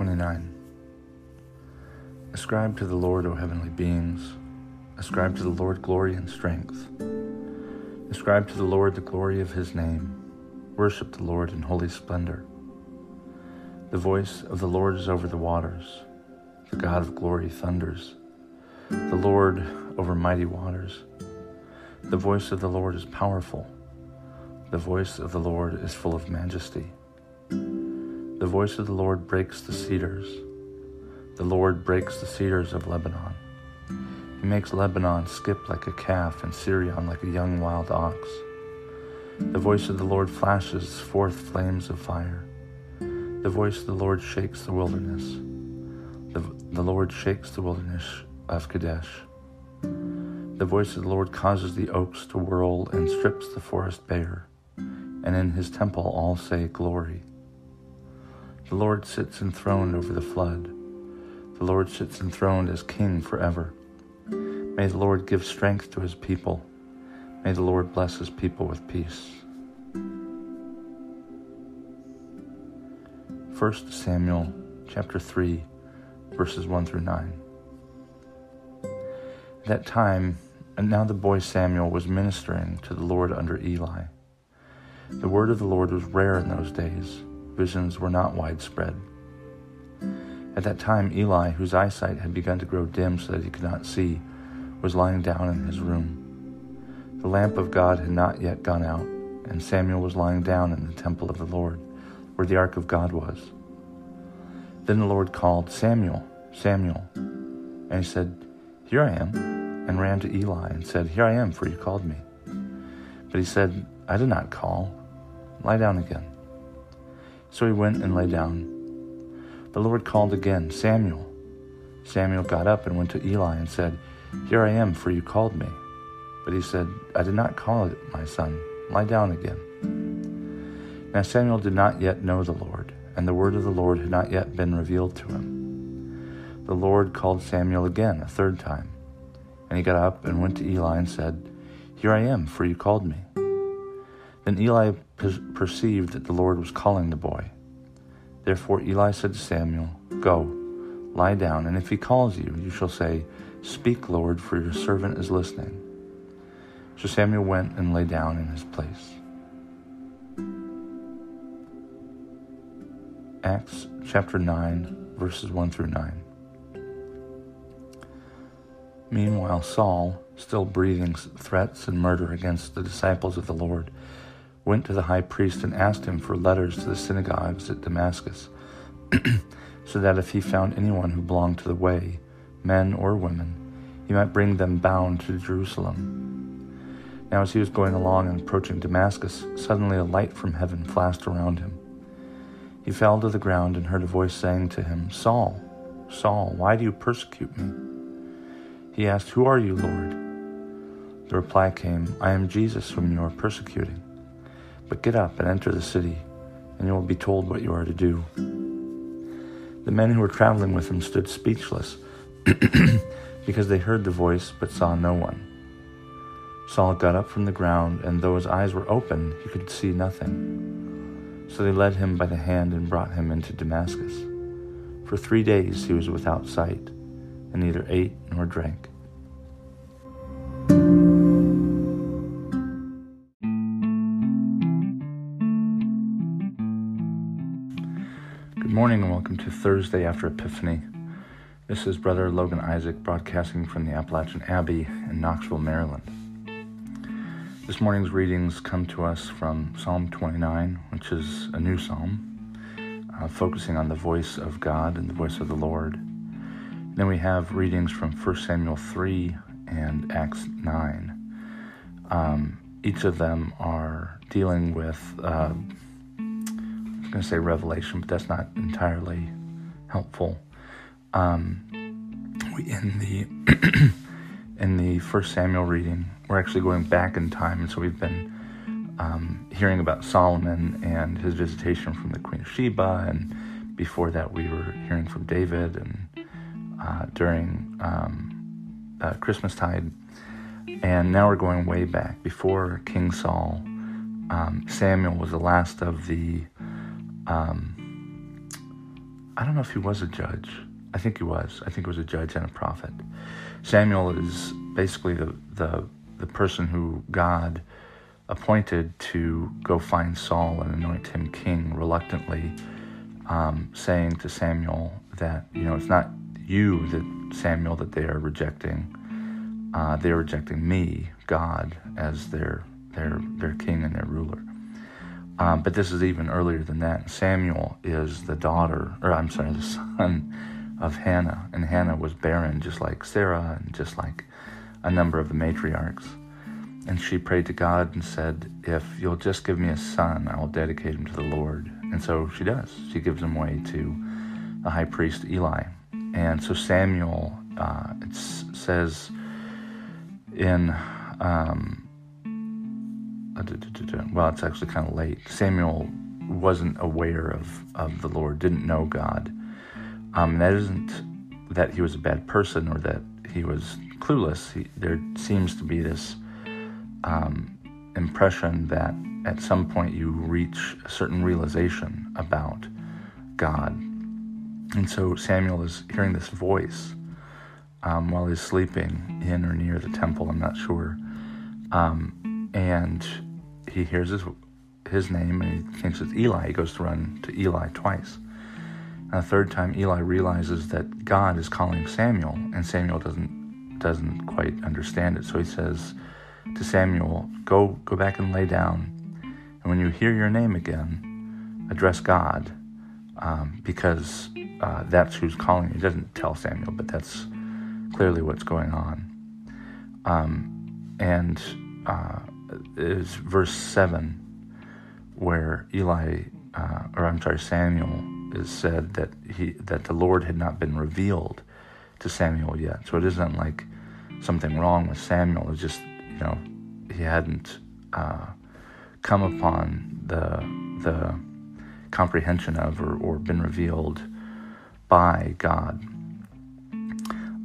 29 Ascribe to the Lord, O heavenly beings. Ascribe to the Lord glory and strength. Ascribe to the Lord the glory of his name. Worship the Lord in holy splendor. The voice of the Lord is over the waters. The God of glory thunders. The Lord over mighty waters. The voice of the Lord is powerful. The voice of the Lord is full of majesty. The voice of the Lord breaks the cedars. The Lord breaks the cedars of Lebanon. He makes Lebanon skip like a calf and Sirion like a young wild ox. The voice of the Lord flashes forth flames of fire. The voice of the Lord shakes the wilderness. The, the Lord shakes the wilderness of Kadesh. The voice of the Lord causes the oaks to whirl and strips the forest bare. And in his temple all say, Glory. The Lord sits enthroned over the flood. The Lord sits enthroned as king forever. May the Lord give strength to his people. May the Lord bless his people with peace. 1 Samuel chapter 3 verses 1 through 9. At that time, and now the boy Samuel was ministering to the Lord under Eli. The word of the Lord was rare in those days visions were not widespread. At that time, Eli, whose eyesight had begun to grow dim so that he could not see, was lying down in his room. The lamp of God had not yet gone out, and Samuel was lying down in the temple of the Lord, where the ark of God was. Then the Lord called, Samuel, Samuel. And he said, Here I am, and ran to Eli and said, Here I am, for you called me. But he said, I did not call. Lie down again. So he went and lay down. The Lord called again, Samuel. Samuel got up and went to Eli and said, Here I am, for you called me. But he said, I did not call it, my son. Lie down again. Now Samuel did not yet know the Lord, and the word of the Lord had not yet been revealed to him. The Lord called Samuel again a third time. And he got up and went to Eli and said, Here I am, for you called me. Then Eli perceived that the Lord was calling the boy. Therefore Eli said to Samuel, Go, lie down, and if he calls you, you shall say, Speak, Lord, for your servant is listening. So Samuel went and lay down in his place. Acts chapter 9, verses 1 through 9. Meanwhile, Saul, still breathing threats and murder against the disciples of the Lord, went to the high priest and asked him for letters to the synagogues at Damascus, so that if he found anyone who belonged to the way, men or women, he might bring them bound to Jerusalem. Now, as he was going along and approaching Damascus, suddenly a light from heaven flashed around him. He fell to the ground and heard a voice saying to him, Saul, Saul, why do you persecute me? He asked, Who are you, Lord? The reply came, I am Jesus whom you are persecuting. But get up and enter the city, and you will be told what you are to do. The men who were traveling with him stood speechless because they heard the voice but saw no one. Saul got up from the ground, and though his eyes were open, he could see nothing. So they led him by the hand and brought him into Damascus. For three days he was without sight, and neither ate nor drank. Morning and welcome to Thursday after Epiphany. This is Brother Logan Isaac broadcasting from the Appalachian Abbey in Knoxville, Maryland. This morning's readings come to us from Psalm 29, which is a new psalm, uh, focusing on the voice of God and the voice of the Lord. Then we have readings from 1 Samuel 3 and Acts 9. Um, each of them are dealing with, uh, Going to say revelation, but that's not entirely helpful. Um, we, in the in the First Samuel reading, we're actually going back in time, and so we've been um, hearing about Solomon and his visitation from the Queen of Sheba, and before that, we were hearing from David, and uh, during um, uh, Christmastide, and now we're going way back before King Saul. Um, Samuel was the last of the. Um, I don't know if he was a judge. I think he was. I think he was a judge and a prophet. Samuel is basically the the, the person who God appointed to go find Saul and anoint him king reluctantly, um, saying to Samuel that you know it's not you that Samuel that they are rejecting. Uh, they're rejecting me, God, as their their their king and their ruler. Um, but this is even earlier than that. Samuel is the daughter, or I'm sorry, the son of Hannah, and Hannah was barren, just like Sarah, and just like a number of the matriarchs. And she prayed to God and said, If you'll just give me a son, I will dedicate him to the Lord. And so she does. She gives him away to the high priest Eli. And so Samuel, uh, it says in, um, well, it's actually kind of late. Samuel wasn't aware of, of the Lord, didn't know God. Um, that isn't that he was a bad person or that he was clueless. He, there seems to be this um, impression that at some point you reach a certain realization about God. And so Samuel is hearing this voice um, while he's sleeping in or near the temple, I'm not sure. Um, and he hears his, his name and he thinks it's Eli. He goes to run to Eli twice. And the third time, Eli realizes that God is calling Samuel, and Samuel doesn't doesn't quite understand it. So he says to Samuel, "Go go back and lay down, and when you hear your name again, address God, um, because uh, that's who's calling you." He doesn't tell Samuel, but that's clearly what's going on. Um, and uh, is verse seven where Eli, uh, or I'm sorry, Samuel is said that he that the Lord had not been revealed to Samuel yet. So it isn't like something wrong with Samuel. It's just you know he hadn't uh, come upon the the comprehension of or, or been revealed by God.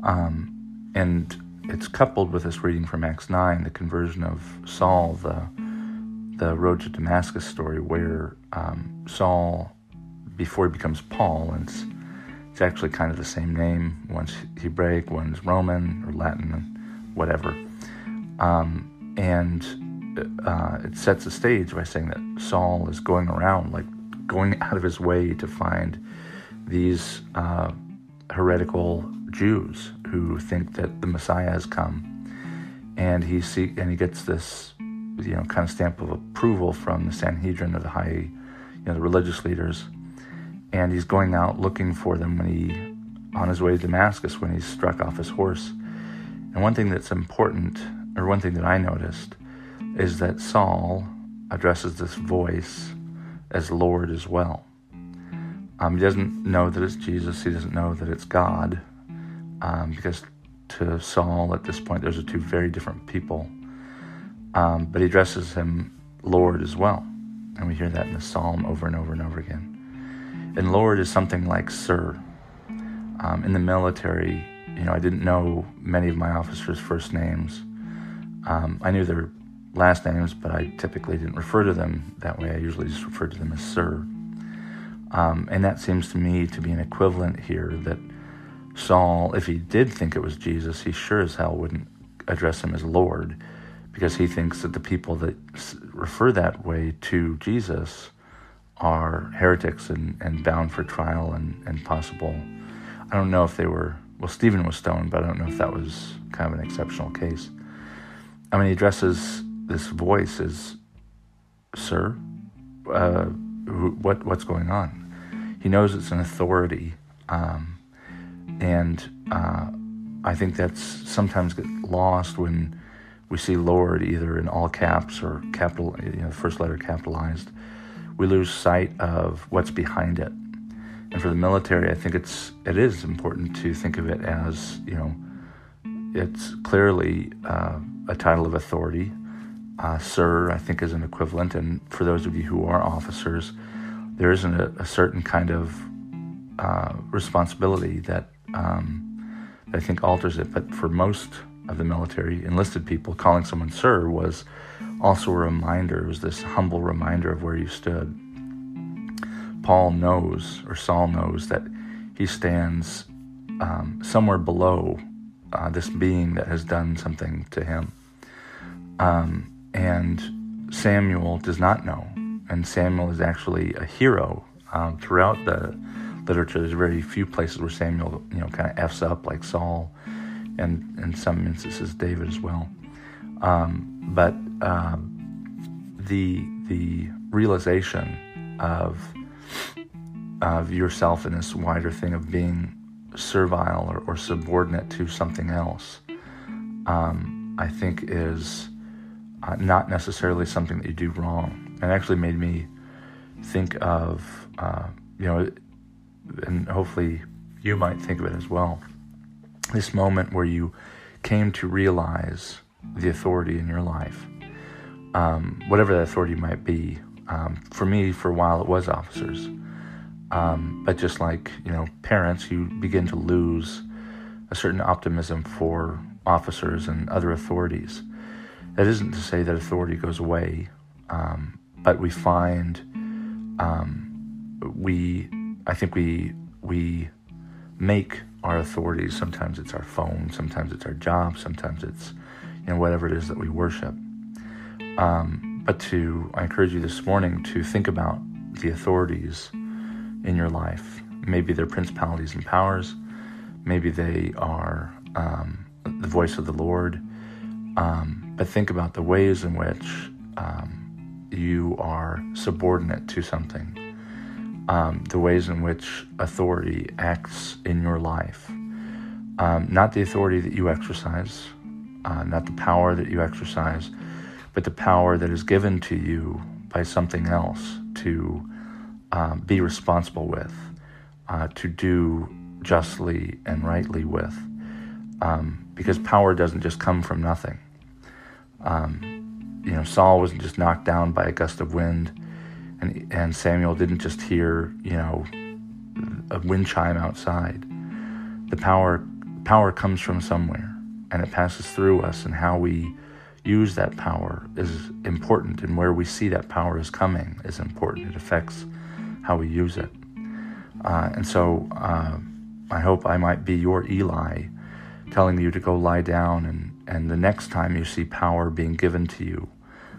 Um, and it's coupled with this reading from Acts 9, the conversion of Saul, the, the road to Damascus story, where um, Saul before he becomes Paul, and it's, it's actually kind of the same name. One's Hebraic, one's Roman or Latin, whatever. Um, and uh, it sets the stage by saying that Saul is going around, like going out of his way to find these uh, heretical Jews who think that the Messiah has come, and he see and he gets this, you know, kind of stamp of approval from the Sanhedrin of the high, you know, the religious leaders, and he's going out looking for them when he, on his way to Damascus, when he's struck off his horse. And one thing that's important, or one thing that I noticed, is that Saul addresses this voice as Lord as well. Um, he doesn't know that it's Jesus. He doesn't know that it's God, um, because to Saul at this point, those are two very different people. Um, but he addresses him Lord as well, and we hear that in the psalm over and over and over again. And Lord is something like Sir. Um, in the military, you know, I didn't know many of my officers' first names. Um, I knew their last names, but I typically didn't refer to them that way. I usually just referred to them as Sir. Um, and that seems to me to be an equivalent here that Saul, if he did think it was Jesus, he sure as hell wouldn't address him as Lord because he thinks that the people that refer that way to Jesus are heretics and, and bound for trial and, and possible. I don't know if they were, well, Stephen was stoned, but I don't know if that was kind of an exceptional case. I mean, he addresses this voice as, Sir, uh, what, what's going on? He knows it's an authority. Um, and uh, I think that's sometimes get lost when we see Lord either in all caps or capital, you know, first letter capitalized. We lose sight of what's behind it. And for the military, I think it's it is important to think of it as you know, it's clearly uh, a title of authority. Uh, sir, I think, is an equivalent. And for those of you who are officers, there isn't a, a certain kind of uh, responsibility that, um, that I think alters it. But for most of the military enlisted people, calling someone sir was also a reminder, it was this humble reminder of where you stood. Paul knows, or Saul knows, that he stands um, somewhere below uh, this being that has done something to him. Um, and Samuel does not know. And Samuel is actually a hero um, throughout the literature. There's very few places where Samuel, you know, kind of f's up like Saul, and in some instances David as well. Um, but uh, the the realization of of yourself in this wider thing of being servile or, or subordinate to something else, um, I think is uh, not necessarily something that you do wrong. It actually made me think of, uh, you know, and hopefully you might think of it as well. This moment where you came to realize the authority in your life, um, whatever that authority might be. Um, for me, for a while, it was officers. Um, but just like you know, parents, you begin to lose a certain optimism for officers and other authorities. That isn't to say that authority goes away, um, but we find um, we I think we we make our authorities. Sometimes it's our phone, sometimes it's our job, sometimes it's you know whatever it is that we worship. Um, but to I encourage you this morning to think about the authorities in your life. Maybe they're principalities and powers. Maybe they are um, the voice of the Lord. Um, but think about the ways in which um, you are subordinate to something, um, the ways in which authority acts in your life. Um, not the authority that you exercise, uh, not the power that you exercise, but the power that is given to you by something else to um, be responsible with, uh, to do justly and rightly with. Um, because power doesn't just come from nothing. Um, you know, Saul wasn't just knocked down by a gust of wind, and, and Samuel didn't just hear, you know, a wind chime outside. The power, power comes from somewhere, and it passes through us, and how we use that power is important, and where we see that power is coming is important. It affects how we use it. Uh, and so uh, I hope I might be your Eli, telling you to go lie down, and, and the next time you see power being given to you,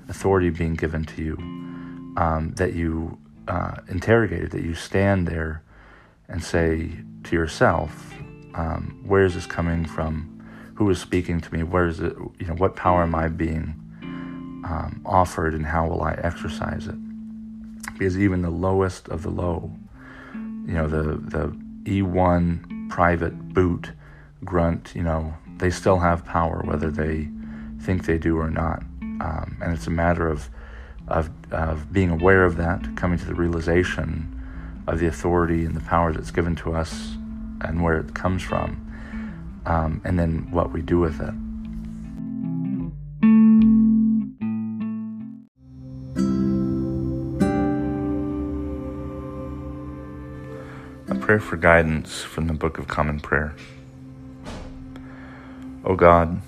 authority being given to you, um, that you uh, interrogate it, that you stand there and say to yourself, um, where is this coming from? Who is speaking to me? Where is it? You know, what power am I being um, offered, and how will I exercise it? because even the lowest of the low, you know, the, the E1 private boot grunt, you know, they still have power whether they think they do or not. Um, and it's a matter of, of, of being aware of that, coming to the realization of the authority and the power that's given to us and where it comes from, um, and then what we do with it. A prayer for guidance from the Book of Common Prayer. O God,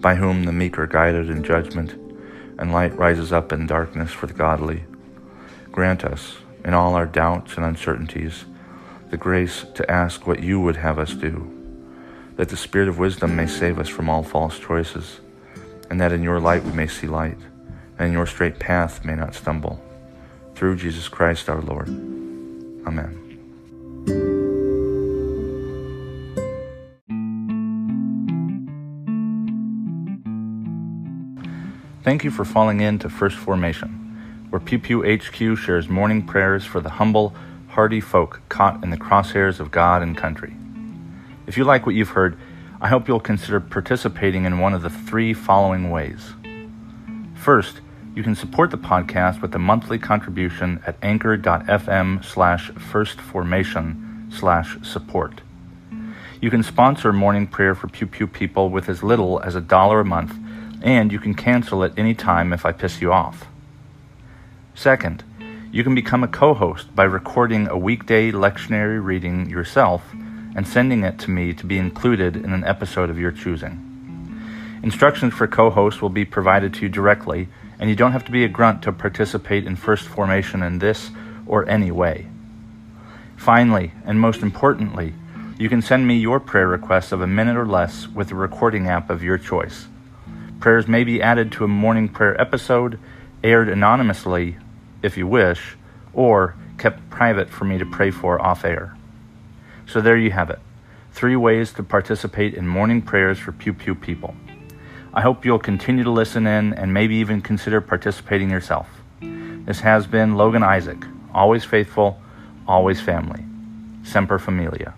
by whom the meek are guided in judgment, and light rises up in darkness for the godly, grant us, in all our doubts and uncertainties, the grace to ask what you would have us do, that the Spirit of wisdom may save us from all false choices, and that in your light we may see light, and in your straight path may not stumble. Through Jesus Christ our Lord. Amen. Thank you for falling in to First Formation, where Pew Pew HQ shares morning prayers for the humble, hardy folk caught in the crosshairs of God and country. If you like what you've heard, I hope you'll consider participating in one of the three following ways. First, you can support the podcast with a monthly contribution at anchor.fm slash firstformation slash support. You can sponsor morning prayer for Pew Pew people with as little as a dollar a month, and you can cancel at any time if I piss you off. Second, you can become a co host by recording a weekday lectionary reading yourself and sending it to me to be included in an episode of your choosing. Instructions for co host will be provided to you directly, and you don't have to be a grunt to participate in First Formation in this or any way. Finally, and most importantly, you can send me your prayer requests of a minute or less with the recording app of your choice. Prayers may be added to a morning prayer episode, aired anonymously if you wish, or kept private for me to pray for off air. So there you have it three ways to participate in morning prayers for Pew Pew people. I hope you'll continue to listen in and maybe even consider participating yourself. This has been Logan Isaac, always faithful, always family. Semper Familia.